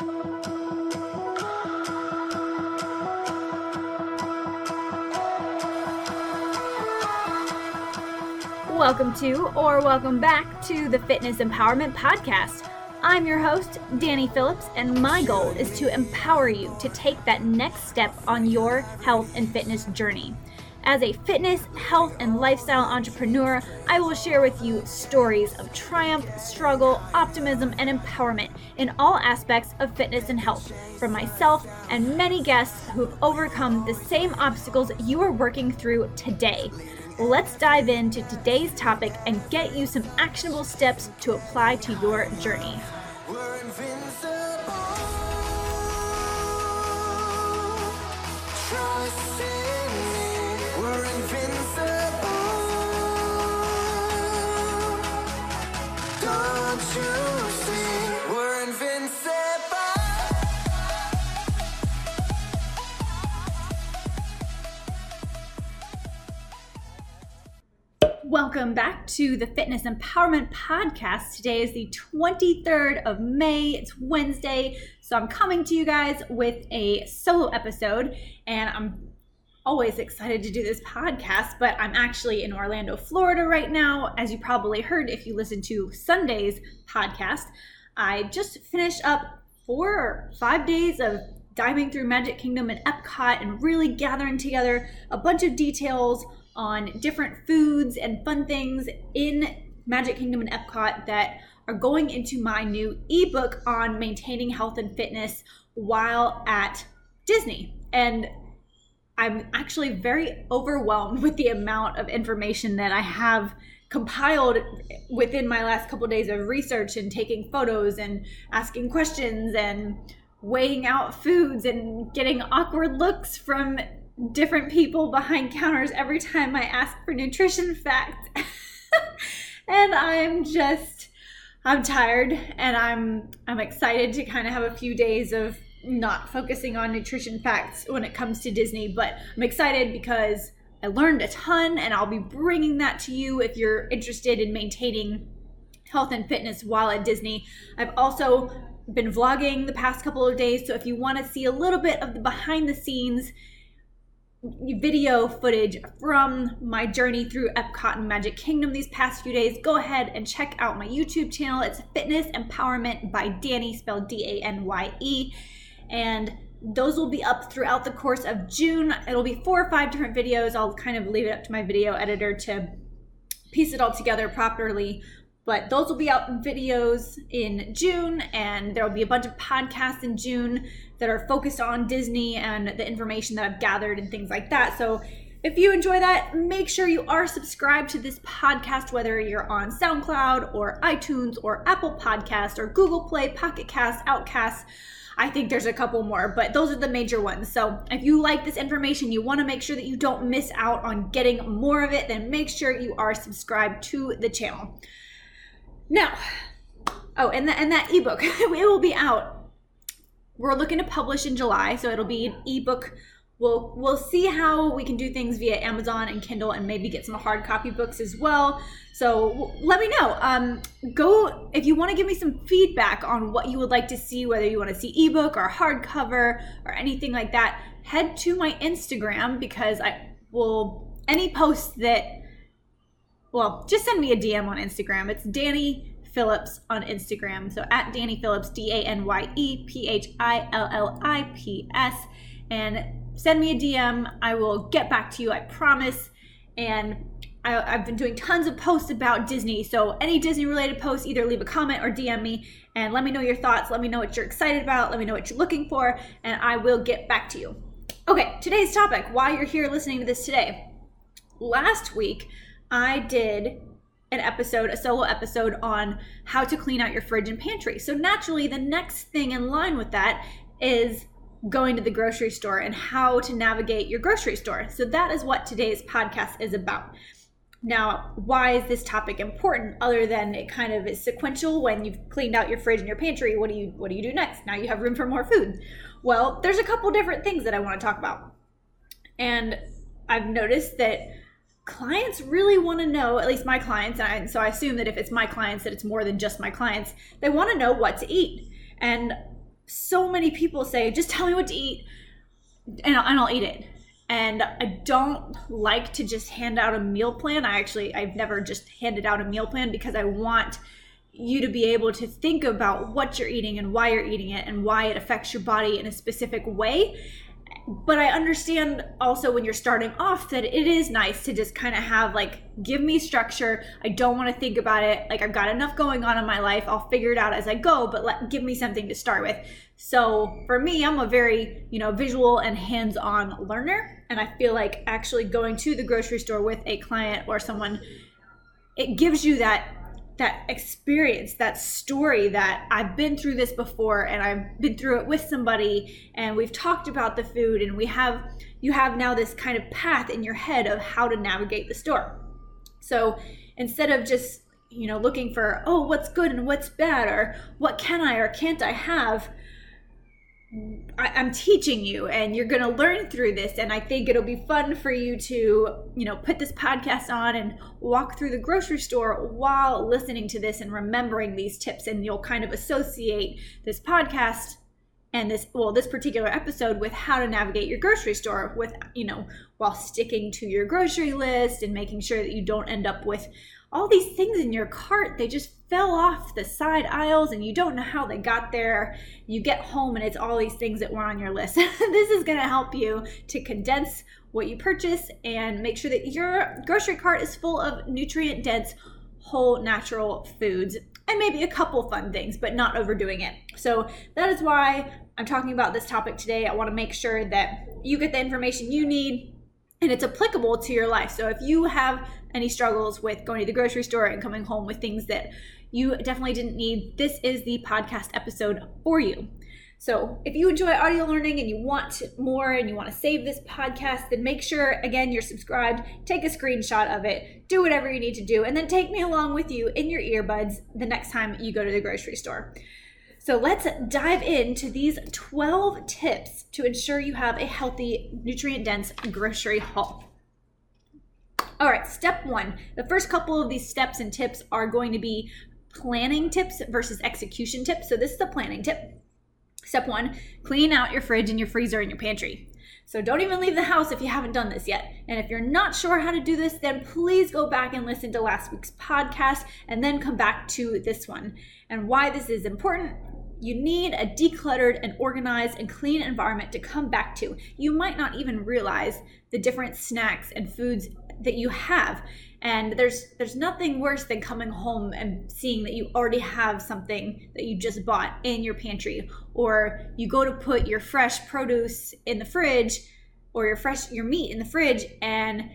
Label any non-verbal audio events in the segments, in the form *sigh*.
Welcome to, or welcome back to the Fitness Empowerment Podcast. I'm your host, Danye Phillips, and my goal is to empower you to take that next step on your health and fitness journey. As a fitness, health, and lifestyle entrepreneur, I will share with you stories of triumph, struggle, optimism, and empowerment in all aspects of fitness and health from myself and many guests who've overcome the same obstacles you are working through today. Let's dive into today's topic and get you some actionable steps to apply to your journey. Welcome back to the Fitness Empowerment Podcast. Today is the 23rd of May. It's Wednesday. So I'm coming to you guys with a solo episode, and I'm always excited to do this podcast, but I'm actually in Orlando, Florida right now. As you probably heard if you listen to Sunday's podcast, I just finished up four or five days of diving through Magic Kingdom and Epcot and really gathering together a bunch of details on different foods and fun things in Magic Kingdom and Epcot that are going into my new ebook on maintaining health and fitness while at Disney. And I'm actually very overwhelmed with the amount of information that I have compiled within my last couple of days of research and taking photos and asking questions and weighing out foods and getting awkward looks from different people behind counters every time I ask for nutrition facts. *laughs* and I'm just I'm tired and I'm I'm excited to kind of have a few days of not focusing on nutrition facts when it comes to Disney, but I'm excited because I learned a ton and I'll be bringing that to you if you're interested in maintaining health and fitness while at Disney. I've also been vlogging the past couple of days, so if you want to see a little bit of the behind the scenes video footage from my journey through Epcot and Magic Kingdom these past few days, go ahead and check out my YouTube channel. It's Fitness Empowerment by Danye, spelled D A N Y E. And those will be up throughout the course of June. It'll be four or five different videos. I'll kind of leave it up to my video editor to piece it all together properly. But those will be out in videos in June, and there will be a bunch of podcasts in June that are focused on Disney and the information that I've gathered and things like that. So if you enjoy that, make sure you are subscribed to this podcast, whether you're on SoundCloud or iTunes or Apple Podcast or Google Play, Pocket Cast, Overcast. I think there's a couple more, but those are the major ones. So if you like this information, you want to make sure that you don't miss out on getting more of it, then make sure you are subscribed to the channel. Now, oh, and, the, and that ebook, *laughs* it will be out we're looking to publish in July, so it'll be an ebook. We'll we'll see how we can do things via Amazon and Kindle, and maybe get some hard copy books as well. So let me know. Um, go if you want to give me some feedback on what you would like to see, whether you want to see ebook or hardcover or anything like that. Head to my Instagram because I will any post that. Well, just send me a DM on Instagram. It's Danye Phillips on Instagram. So at Danye Phillips, D A N Y E P H I L L I P S. And send me a DM. I will get back to you, I promise. And I, have been doing tons of posts about Disney. So any Disney related posts, either leave a comment or DM me and let me know your thoughts. Let me know what you're excited about. Let me know what you're looking for. And I will get back to you. Okay, today's topic why you're here listening to this today. Last week, I did an episode, a solo episode on how to clean out your fridge and pantry. So naturally, the next thing in line with that is going to the grocery store and how to navigate your grocery store. So that is what today's podcast is about. Now, why is this topic important other than it kind of is sequential when you've cleaned out your fridge and your pantry, what do you what do you do next? Now you have room for more food. Well, there's a couple different things that I want to talk about. And I've noticed that clients really want to know at least my clients and I, so i assume that if it's my clients that it's more than just my clients they want to know what to eat and so many people say, just tell me what to eat and I'll, and I'll eat it. And I don't like to just hand out a meal plan. I actually, I've never just handed out a meal plan because I want you to be able to think about what you're eating and why you're eating it and why it affects your body in a specific way but I understand also when you're starting off that it is nice to just kind of have like, give me structure. I don't want to think about it. Like, I've got enough going on in my life. I'll figure it out as I go, but let, give me something to start with. So for me, I'm a very, you know, visual and hands on learner. And I feel like actually going to the grocery store with a client or someone, it gives you that that experience, that story that I've been through this before and I've been through it with somebody and we've talked about the food and we have you have now this kind of path in your head of how to navigate the store. So instead of just, you know, looking for, oh, what's good and what's bad or what can I or can't I have, I, am teaching you and you're going to learn through this and i think it'll be fun for you to you know put this podcast on and walk through the grocery store while listening to this and remembering these tips and you'll kind of associate this podcast and this well this particular episode with how to navigate your grocery store with you know while sticking to your grocery list and making sure that you don't end up with all these things in your cart. They just fell off the side aisles and you don't know how they got there. You get home and it's all these things that were on your list. *laughs* This is going to help you to condense what you purchase and make sure that your grocery cart is full of nutrient dense whole natural foods and maybe a couple fun things but not overdoing it. So that is why i'm talking about this topic today. I want to make sure that you get the information you need and it's applicable to your life. So if you have any struggles with going to the grocery store and coming home with things that you definitely didn't need, this is the podcast episode for you. So, if you enjoy audio learning and you want more and you want to save this podcast, then make sure, again, you're subscribed, take a screenshot of it, do whatever you need to do, and then take me along with you in your earbuds the next time you go to the grocery store. So let's dive into these 12 tips to ensure you have a healthy, nutrient dense grocery haul. All right, step one. The first couple of these steps and tips are going to be planning tips versus execution tips. So this is the planning tip. Step one, clean out your fridge and your freezer and your pantry. So don't even leave the house if you haven't done this yet. And if you're not sure how to do this, then please go back and listen to last week's podcast and then come back to this one. And why this is important you need a decluttered and organized and clean environment to come back to. You might not even realize the different snacks and foods that you have. And there's there's nothing worse than coming home and seeing that you already have something that you just bought in your pantry. Or you go to put your fresh produce in the fridge or your fresh your meat in the fridge and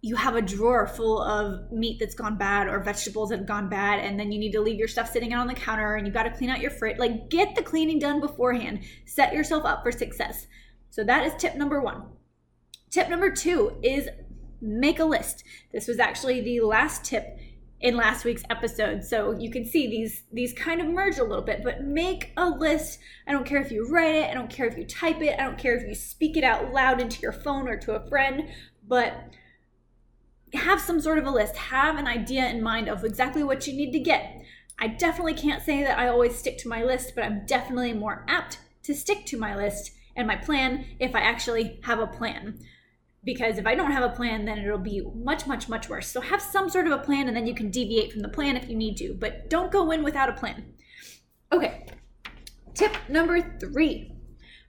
you have a drawer full of meat that's gone bad or vegetables that have gone bad and then you need to leave your stuff sitting out on the counter and you got to clean out your fridge. Like get the cleaning done beforehand. Set yourself up for success. So that is tip number one. Tip number two is make a list. This was actually the last tip in last week's episode. So you can see these these kind of merge a little bit but make a list. I don't care if you write it. I don't care if you type it. I don't care if you speak it out loud into your phone or to a friend but have some sort of a list, have an idea in mind of exactly what you need to get. I definitely can't say that I always stick to my list, but I'm definitely more apt to stick to my list and my plan if I actually have a plan. Because if I don't have a plan, then it'll be much, much, much worse. So have some sort of a plan and then you can deviate from the plan if you need to, but don't go in without a plan. Okay, tip number three.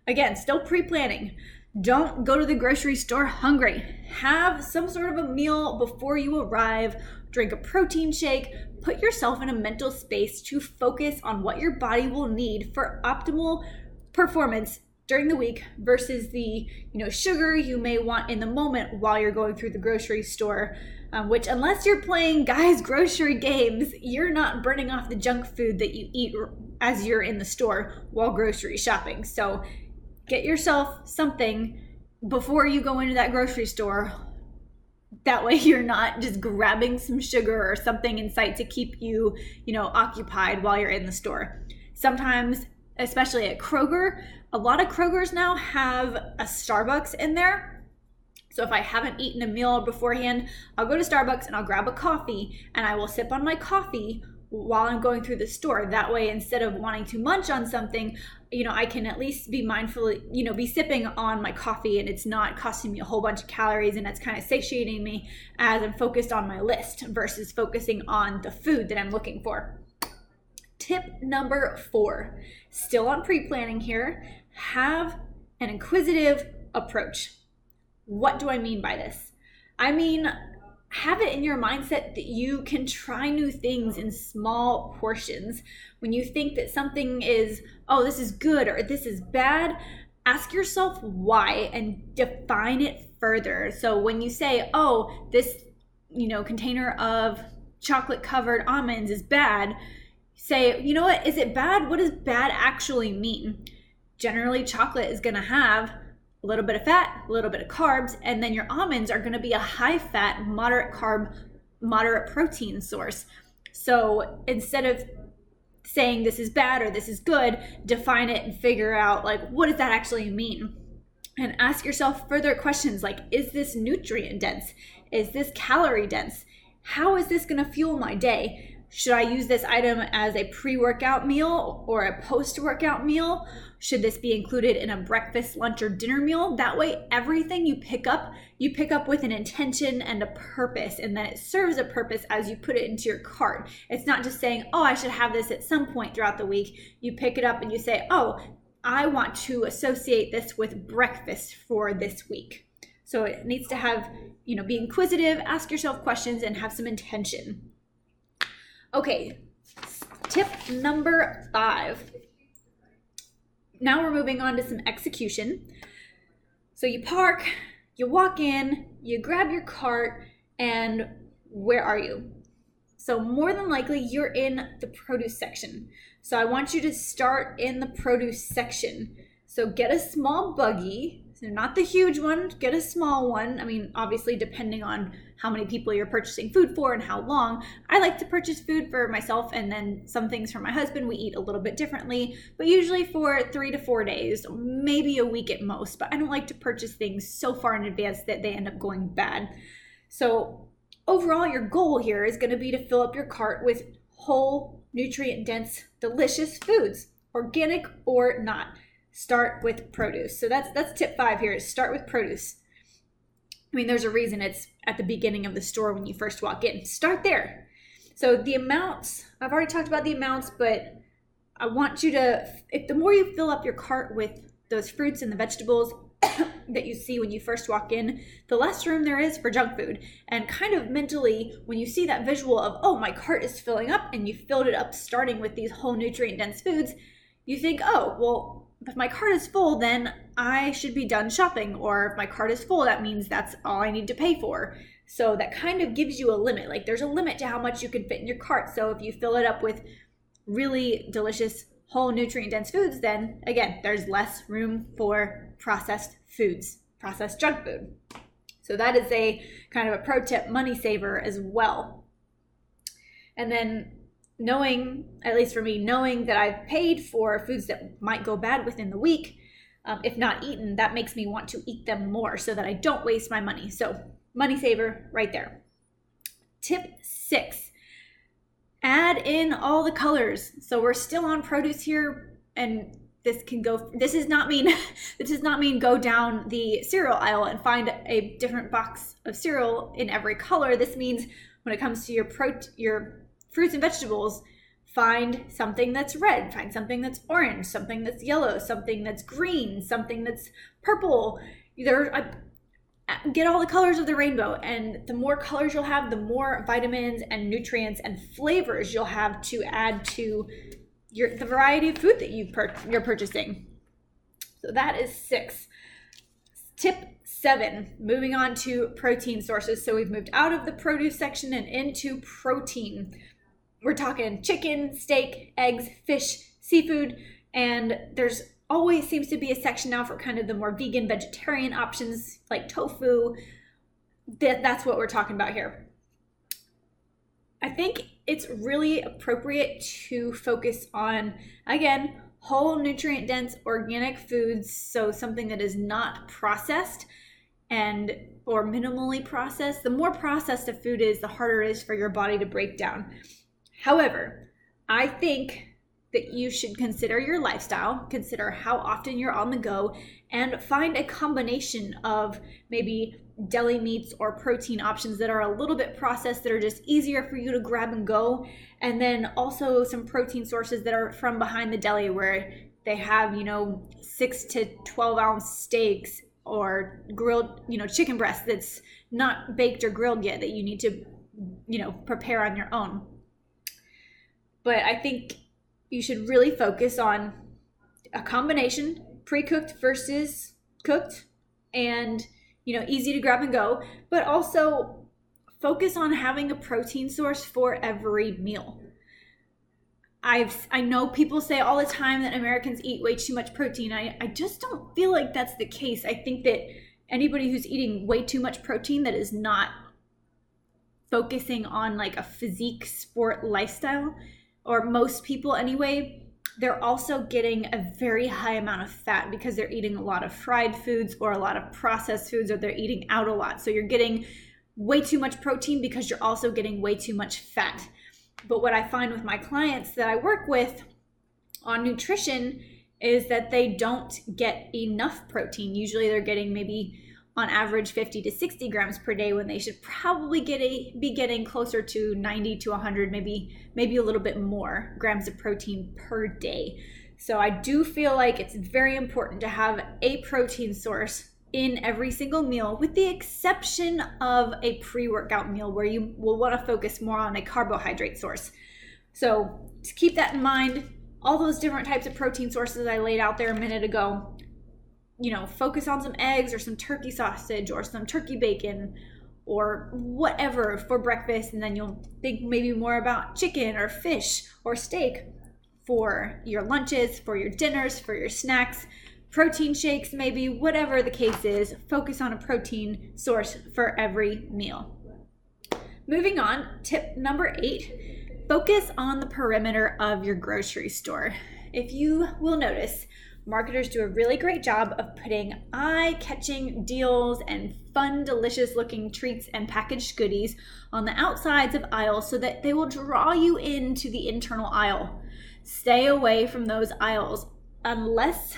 Again, still pre planning. Don't go to the grocery store hungry. Have some sort of a meal before you arrive. Drink a protein shake. Put yourself in a mental space to focus on what your body will need for optimal performance during the week versus the you know sugar you may want in the moment while you're going through the grocery store um, which unless you're playing guys grocery games you're not burning off the junk food that you eat as you're in the store while grocery shopping so get yourself something before you go into that grocery store. That way *laughs* you're not just grabbing some sugar or something in sight to keep you, you know, occupied while you're in the store. Sometimes, especially at Kroger, a lot of Krogers now have a Starbucks in there. So if I haven't eaten a meal beforehand, I'll go to Starbucks and I'll grab a coffee and I will sip on my coffee while I'm going through the store. That way, instead of wanting to munch on something, you know, I can at least be mindful, you know, be sipping on my coffee and it's not costing me a whole bunch of calories and it's kind of satiating me as I'm focused on my list versus focusing on the food that I'm looking for. Tip number four, still on pre planning here, have an inquisitive approach. What do I mean by this? I mean, have it in your mindset that you can try new things in small portions. When you think that something is, oh, this is good or this is bad, ask yourself why and define it further. So when you say, oh, this, you know, container of chocolate covered almonds is bad, say, you know what, is it bad? What does bad actually mean? Generally, chocolate is going to have a little bit of fat, a little bit of carbs, and then your almonds are going to be a high fat, moderate carb, moderate protein source. So instead of saying this is bad or this is good, define it and figure out like what does that actually mean? And ask yourself further questions like is this nutrient dense? Is this calorie dense? How is this going to fuel my day? Should I use this item as a pre workout meal or a post workout meal? Should this be included in a breakfast, lunch, or dinner meal? That way, everything you pick up, you pick up with an intention and a purpose, and then it serves a purpose as you put it into your cart. It's not just saying, oh, I should have this at some point throughout the week. You pick it up and you say, oh, I want to associate this with breakfast for this week. So it needs to have, you know, be inquisitive, ask yourself questions, and have some intention. Okay, tip number five. Now we're moving on to some execution. So you park, you walk in, you grab your cart, and where are you? So, more than likely, you're in the produce section. So, I want you to start in the produce section. So, get a small buggy so not the huge one, get a small one. I mean, obviously, depending on how many people you're purchasing food for and how long. I like to purchase food for myself and then some things for my husband. We eat a little bit differently, but usually for three to four days, maybe a week at most. But I don't like to purchase things so far in advance that they end up going bad. So, overall, your goal here is going to be to fill up your cart with whole, nutrient dense, delicious foods, organic or not start with produce. So that's that's tip 5 here is start with produce. I mean, there's a reason it's at the beginning of the store when you first walk in. Start there. So the amounts, I've already talked about the amounts, but I want you to if the more you fill up your cart with those fruits and the vegetables *coughs* that you see when you first walk in, the less room there is for junk food. And kind of mentally, when you see that visual of, oh, my cart is filling up, and you filled it up starting with these whole nutrient dense foods, you think, oh, well, if my cart is full, then I should be done shopping. Or if my cart is full, that means that's all I need to pay for. So that kind of gives you a limit. Like there's a limit to how much you can fit in your cart. So if you fill it up with really delicious, whole nutrient dense foods, then again, there's less room for processed foods, processed junk food. So that is a kind of a pro tip money saver as well. And then knowing, at least for me, knowing that I've paid for foods that might go bad within the week, um, if not eaten, that makes me want to eat them more so that I don't waste my money. So, money saver right there. Tip six add in all the colors. So, we're still on produce here, and this can go this does not mean *laughs* this does not mean go down the cereal aisle and find a different box of cereal in every color this means when it comes to your pro your fruits and vegetables, find something that's red, find something that's orange, something that's yellow, something that's green, something that's purple. There, uh, get all the colors of the rainbow, and the more colors you'll have, the more vitamins and nutrients and flavors you'll have to add to your the variety of food that you per, you're purchasing. So that is six. Tip seven, moving on to protein sources. So we've moved out of the produce section and into protein we're talking chicken, steak, eggs, fish, seafood, and there's always seems to be a section now for kind of the more vegan vegetarian options like tofu. That, that's what we're talking about here. I think it's really appropriate to focus on, again, whole nutrient dense organic foods. So something that is not processed and or minimally processed. The more processed a food is, the harder it is for your body to break down. However, I think that you should consider your lifestyle, consider how often you're on the go, and find a combination of maybe deli meats or protein options that are a little bit processed that are just easier for you to grab and go and then also some protein sources that are from behind the deli where they have you know 6 to 12 ounce steaks or grilled you know chicken breast that's not baked or grilled yet that you need to you know prepare on your own but i think you should really focus on a combination pre-cooked versus cooked and you know easy to grab and go but also focus on having a protein source for every meal I've I know people say all the time that Americans eat way too much protein. I, I just don't feel like that's the case. I think that anybody who's eating way too much protein that is not focusing on like a physique sport lifestyle, or most people anyway, they're also getting a very high amount of fat because they're eating a lot of fried foods or a lot of processed foods or they're eating out a lot. So you're getting way too much protein because you're also getting way too much fat. But what I find with my clients that I work with on nutrition is that they don't get enough protein. Usually they're getting maybe on average 50 to 60 grams per day when they should probably get a, be getting closer to 90 to 100 maybe maybe a little bit more grams of protein per day. So i do feel like it's very important to have a protein source in every single meal with the exception of a pre-workout meal where you will want to focus more on a carbohydrate source. So to keep that in mind. All those different types of protein sources i laid out there a minute ago you know, focus on some eggs or some turkey sausage or some turkey bacon or whatever for breakfast. And then you'll think maybe more about chicken or fish or steak for your lunches, for your dinners, for your snacks, protein shakes, maybe whatever the case is. Focus on a protein source for every meal. Moving on, tip number eight focus on the perimeter of your grocery store. If you will notice, marketers do a really great job of putting eye catching deals and fun, delicious looking treats and packaged goodies on the outsides of aisles so that they will draw you into the internal aisle. Stay away from those aisles unless,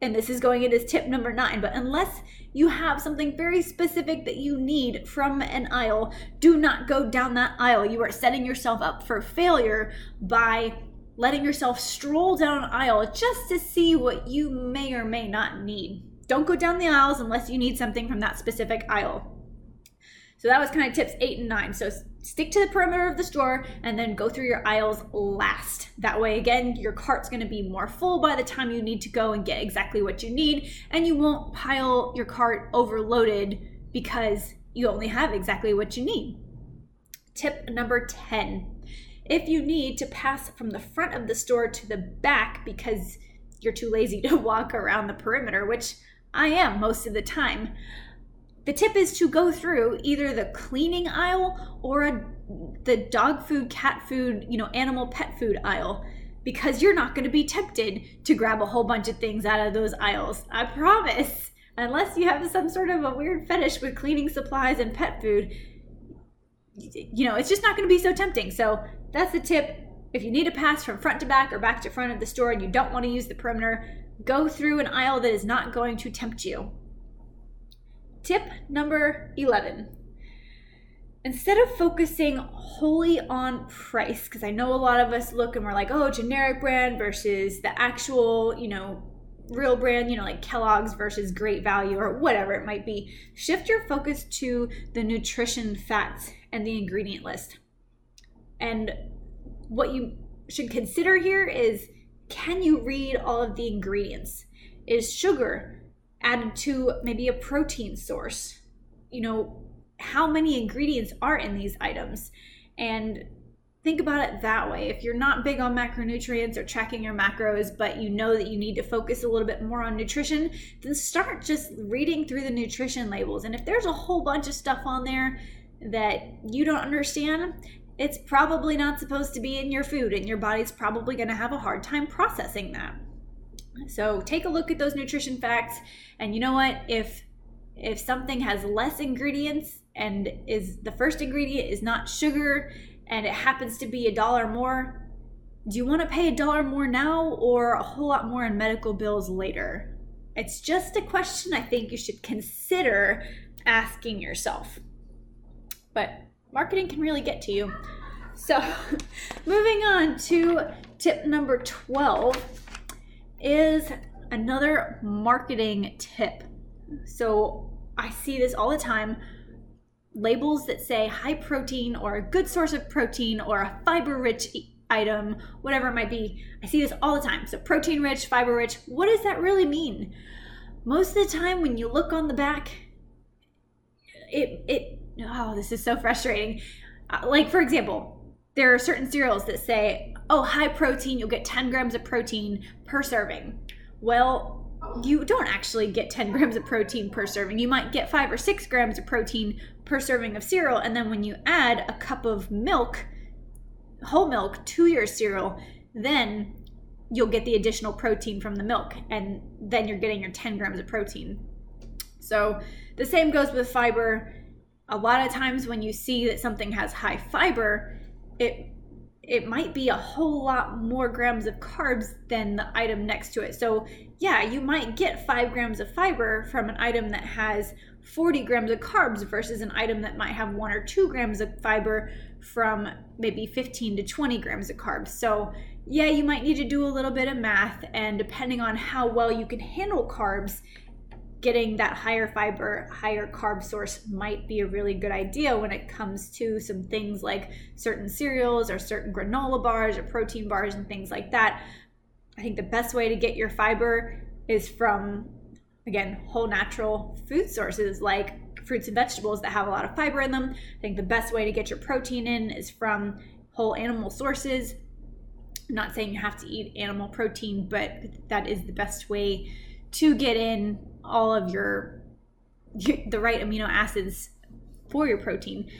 and this is going into tip number nine, but unless you have something very specific that you need from an aisle, do not go down that aisle. You are setting yourself up for failure by letting yourself stroll down an aisle just to see what you may or may not need. Don't go down the aisles unless you need something from that specific aisle. So that was kind of tips eight and nine. So stick to the perimeter of the store and then go through your aisles last. That way, again, your cart's gonna be more full by the time you need to go and get exactly what you need, and you won't pile your cart overloaded because you only have exactly what you need. Tip number 10 if you need to pass from the front of the store to the back because you're too lazy *laughs* to walk around the perimeter, which I am most of the time, the tip is to go through either the cleaning aisle or a, the dog food, cat food, you know, animal pet food aisle because you're not going to be tempted to grab a whole bunch of things out of those aisles. I promise. Unless you have some sort of a weird fetish with cleaning supplies and pet food, you know, it's just not going to be so tempting. So that's the tip. If you need to pass from front to back or back to front of the store and you don't want to use the perimeter, go through an aisle that is not going to tempt you. Tip number 11. Instead of focusing wholly on price, because I know a lot of us look and we're like, oh, generic brand versus the actual, you know, real brand, you know, like Kellogg's versus Great Value or whatever it might be, shift your focus to the nutrition facts and the ingredient list. And what you should consider here is can you read all of the ingredients? Is sugar added to maybe a protein source? You know, how many ingredients are in these items? And think about it that way. If you're not big on macronutrients or tracking your macros, but you know that you need to focus a little bit more on nutrition, then start just reading through the nutrition labels. And if there's a whole bunch of stuff on there that you don't understand, it's probably not supposed to be in your food, and your body's probably going to have a hard time processing that. So take a look at those nutrition facts, and you know what? If if something has less ingredients and is the first ingredient is not sugar and it happens to be a dollar more, do you want to pay a dollar more now or a whole lot more in medical bills later? It's just a question I think you should consider asking yourself. But marketing can really get to you. So, *laughs* moving on to tip number 12 is another marketing tip. So, I see this all the time labels that say high protein or a good source of protein or a fiber rich item, whatever it might be. I see this all the time. So, protein rich, fiber rich, what does that really mean? Most of the time, when you look on the back, it, it, oh, this is so frustrating. Uh, like, for example, there are certain cereals that say, oh, high protein, you'll get 10 grams of protein per serving. Well, you don't actually get 10 grams of protein per serving. You might get five or six grams of protein per serving of cereal. And then when you add a cup of milk, whole milk, to your cereal, then you'll get the additional protein from the milk. And then you're getting your 10 grams of protein. So the same goes with fiber. A lot of times when you see that something has high fiber, it it might be a whole lot more grams of carbs than the item next to it. So, yeah, you might get five grams of fiber from an item that has 40 grams of carbs versus an item that might have one or two grams of fiber from maybe 15 to 20 grams of carbs. So, yeah, you might need to do a little bit of math, and depending on how well you can handle carbs, getting that higher fiber, higher carb source might be a really good idea when it comes to some things like certain cereals or certain granola bars or protein bars and things like that. I think the best way to get your fiber is from, again, whole natural food sources like fruits and vegetables that have a lot of fiber in them. I think the best way to get your protein in is from whole animal sources. I'm not saying you have to eat animal protein, but that is the best way to get in all of your the right amino acids for your protein.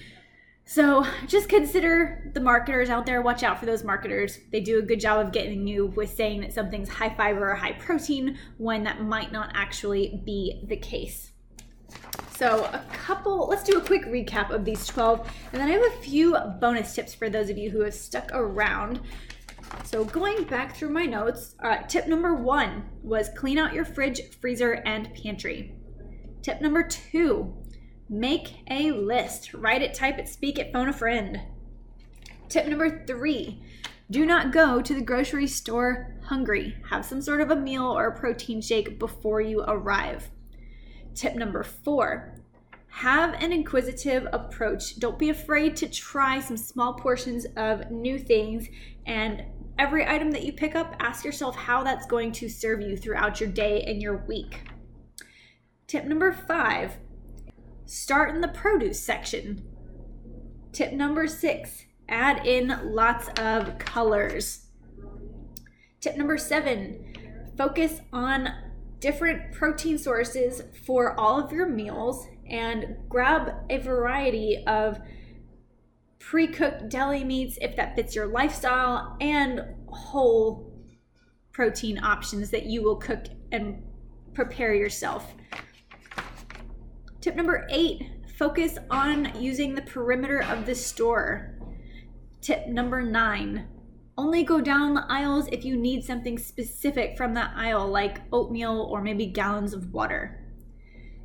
So just consider the marketers out there. Watch out for those marketers. They do a good job of getting you with saying that something's high fiber or high protein when that might not actually be the case. So, a couple, let's do a quick recap of these 12, and then I have a few bonus tips for those of you who have stuck around. So going back through my notes, uh, tip number one was clean out your fridge, freezer, and pantry. Tip number two, make a list. Write it, type it, speak it, phone a friend. Tip number three, do not go to the grocery store hungry. Have some sort of a meal or a protein shake before you arrive. Tip number four, have an inquisitive approach. Don't be afraid to try some small portions of new things and every item that you pick up, ask yourself how that's going to serve you throughout your day and your week. Tip number five start in the produce section. Tip number six add in lots of colors. Tip number seven focus on different protein sources for all of your meals and grab a variety of pre cooked deli meats if that fits your lifestyle, and whole protein options that you will cook and prepare yourself. Tip number eight focus on using the perimeter of the store. Tip number nine only go down the aisles if you need something specific from that aisle, like oatmeal or maybe gallons of water.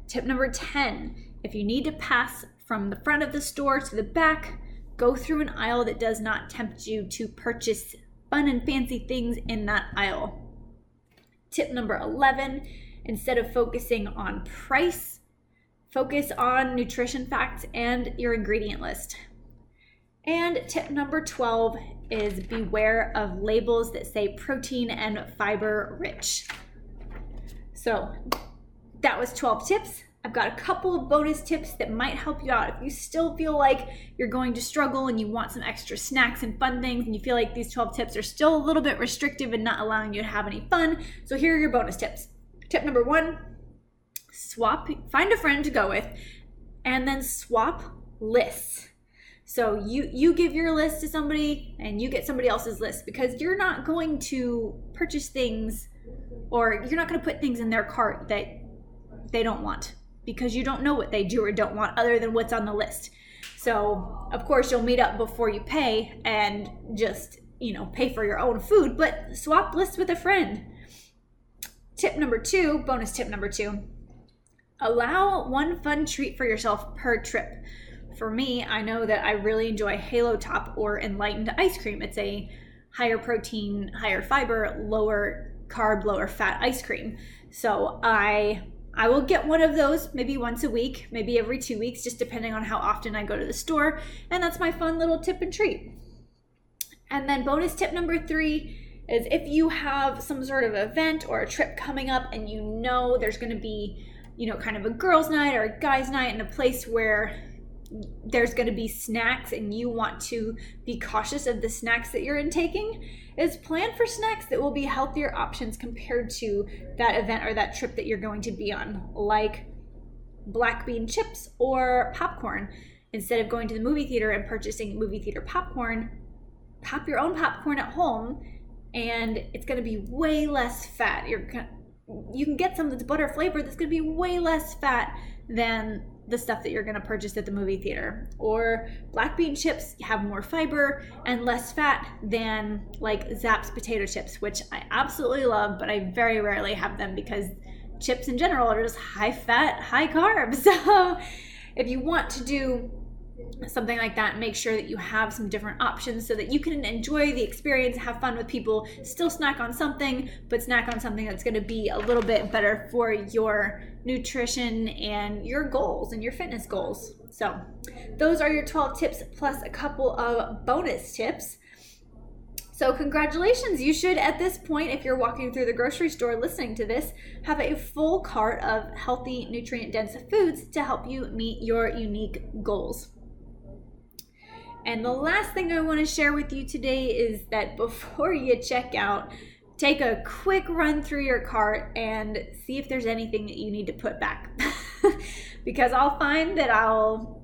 Tip number 10 if you need to pass from the front of the store to the back, Go through an aisle that does not tempt you to purchase fun and fancy things in that aisle. Tip number 11 instead of focusing on price, focus on nutrition facts and your ingredient list. And tip number 12 is beware of labels that say protein and fiber rich. So that was 12 tips. I've got a couple of bonus tips that might help you out. If you still feel like you're going to struggle and you want some extra snacks and fun things, and you feel like these 12 tips are still a little bit restrictive and not allowing you to have any fun, so here are your bonus tips. Tip number one swap, find a friend to go with, and then swap lists. So you you give your list to somebody and you get somebody else's list because you're not going to purchase things or you're not going to put things in their cart that they don't want because you don't know what they do or don't want other than what's on the list. So, of course, you'll meet up before you pay and just, you know, pay for your own food, but swap lists with a friend. Tip number two, bonus tip number two allow one fun treat for yourself per trip. For me, I know that I really enjoy Halo Top or Enlightened ice cream. It's a higher protein, higher fiber, lower carb, lower fat ice cream. So I I will get one of those maybe once a week, maybe every two weeks, just depending on how often I go to the store. And that's my fun little tip and treat. And then, bonus tip number three is if you have some sort of event or a trip coming up and you know there's going to be, you know, kind of a girls' night or a guys' night in a place where there's going to be snacks and you want to be cautious of the snacks that you're intaking is plan for snacks that will be healthier options compared to that event or that trip that you're going to be on like black bean chips or popcorn. Instead of going to the movie theater and purchasing movie theater popcorn pop your own popcorn at home and it's going to be way less fat. You're you can get some that's butter flavored that's going to be way less fat than the stuff that you're going to purchase at the movie theater. Or black bean chips have more fiber and less fat than like Zapp's potato chips, which I absolutely love, but I very rarely have them because chips in general are just high fat, high carbs. *laughs* So if you want to do something like that make sure that you have some different options so that you can enjoy the experience have fun with people still snack on something but snack on something that's going to be a little bit better for your nutrition and your goals and your fitness goals so those are your 12 tips plus a couple of bonus tips so, congratulations. You should, at this point, if you're walking through the grocery store listening to this, have a full cart of healthy, nutrient dense foods to help you meet your unique goals. And the last thing I want to share with you today is that before you check out, take a quick run through your cart and see if there's anything that you need to put back. *laughs* because I'll find that I'll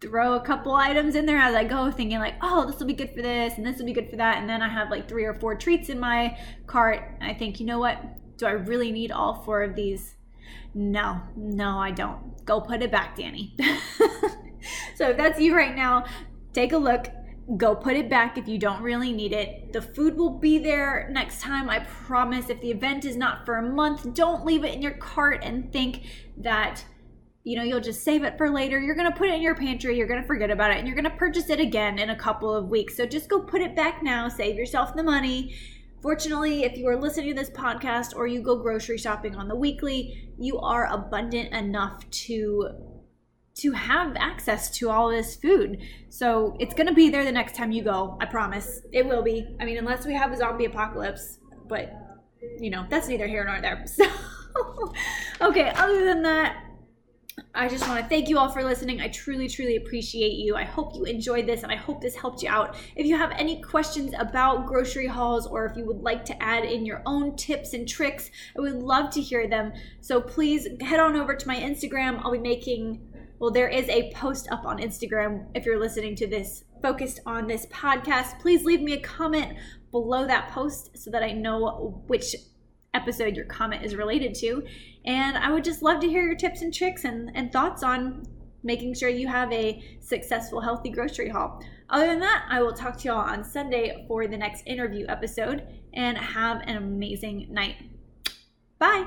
throw a couple items in there as I go, thinking like, oh, this will be good for this and this will be good for that. And then I have like three or four treats in my cart. I think, you know what? Do I really need all four of these? No, no, I don't. Go put it back, Danye. *laughs* so if that's you right now, take a look go put it back if you don't really need it. The food will be there next time, I promise. If the event is not for a month, don't leave it in your cart and think that you know, you'll just save it for later. You're going to put it in your pantry, you're going to forget about it, and you're going to purchase it again in a couple of weeks. So just go put it back now, save yourself the money. Fortunately, if you are listening to this podcast or you go grocery shopping on the weekly, you are abundant enough to to have access to all this food. So it's going to be there the next time you go. I promise. It will be. I mean, unless we have a zombie apocalypse, but you know, that's neither here nor there. *laughs* So, okay, other than that, I just want to thank you all for listening. I truly, truly appreciate you. I hope you enjoyed this and I hope this helped you out. If you have any questions about grocery hauls or if you would like to add in your own tips and tricks, I would love to hear them. So please head on over to my Instagram. I'll be making well, there is a post up on Instagram if you're listening to this focused on this podcast. Please leave me a comment below that post so that I know which episode your comment is related to. And I would just love to hear your tips and tricks and, and thoughts on making sure you have a successful, healthy grocery haul. Other than that, I will talk to y'all on Sunday for the next interview episode and have an amazing night. Bye.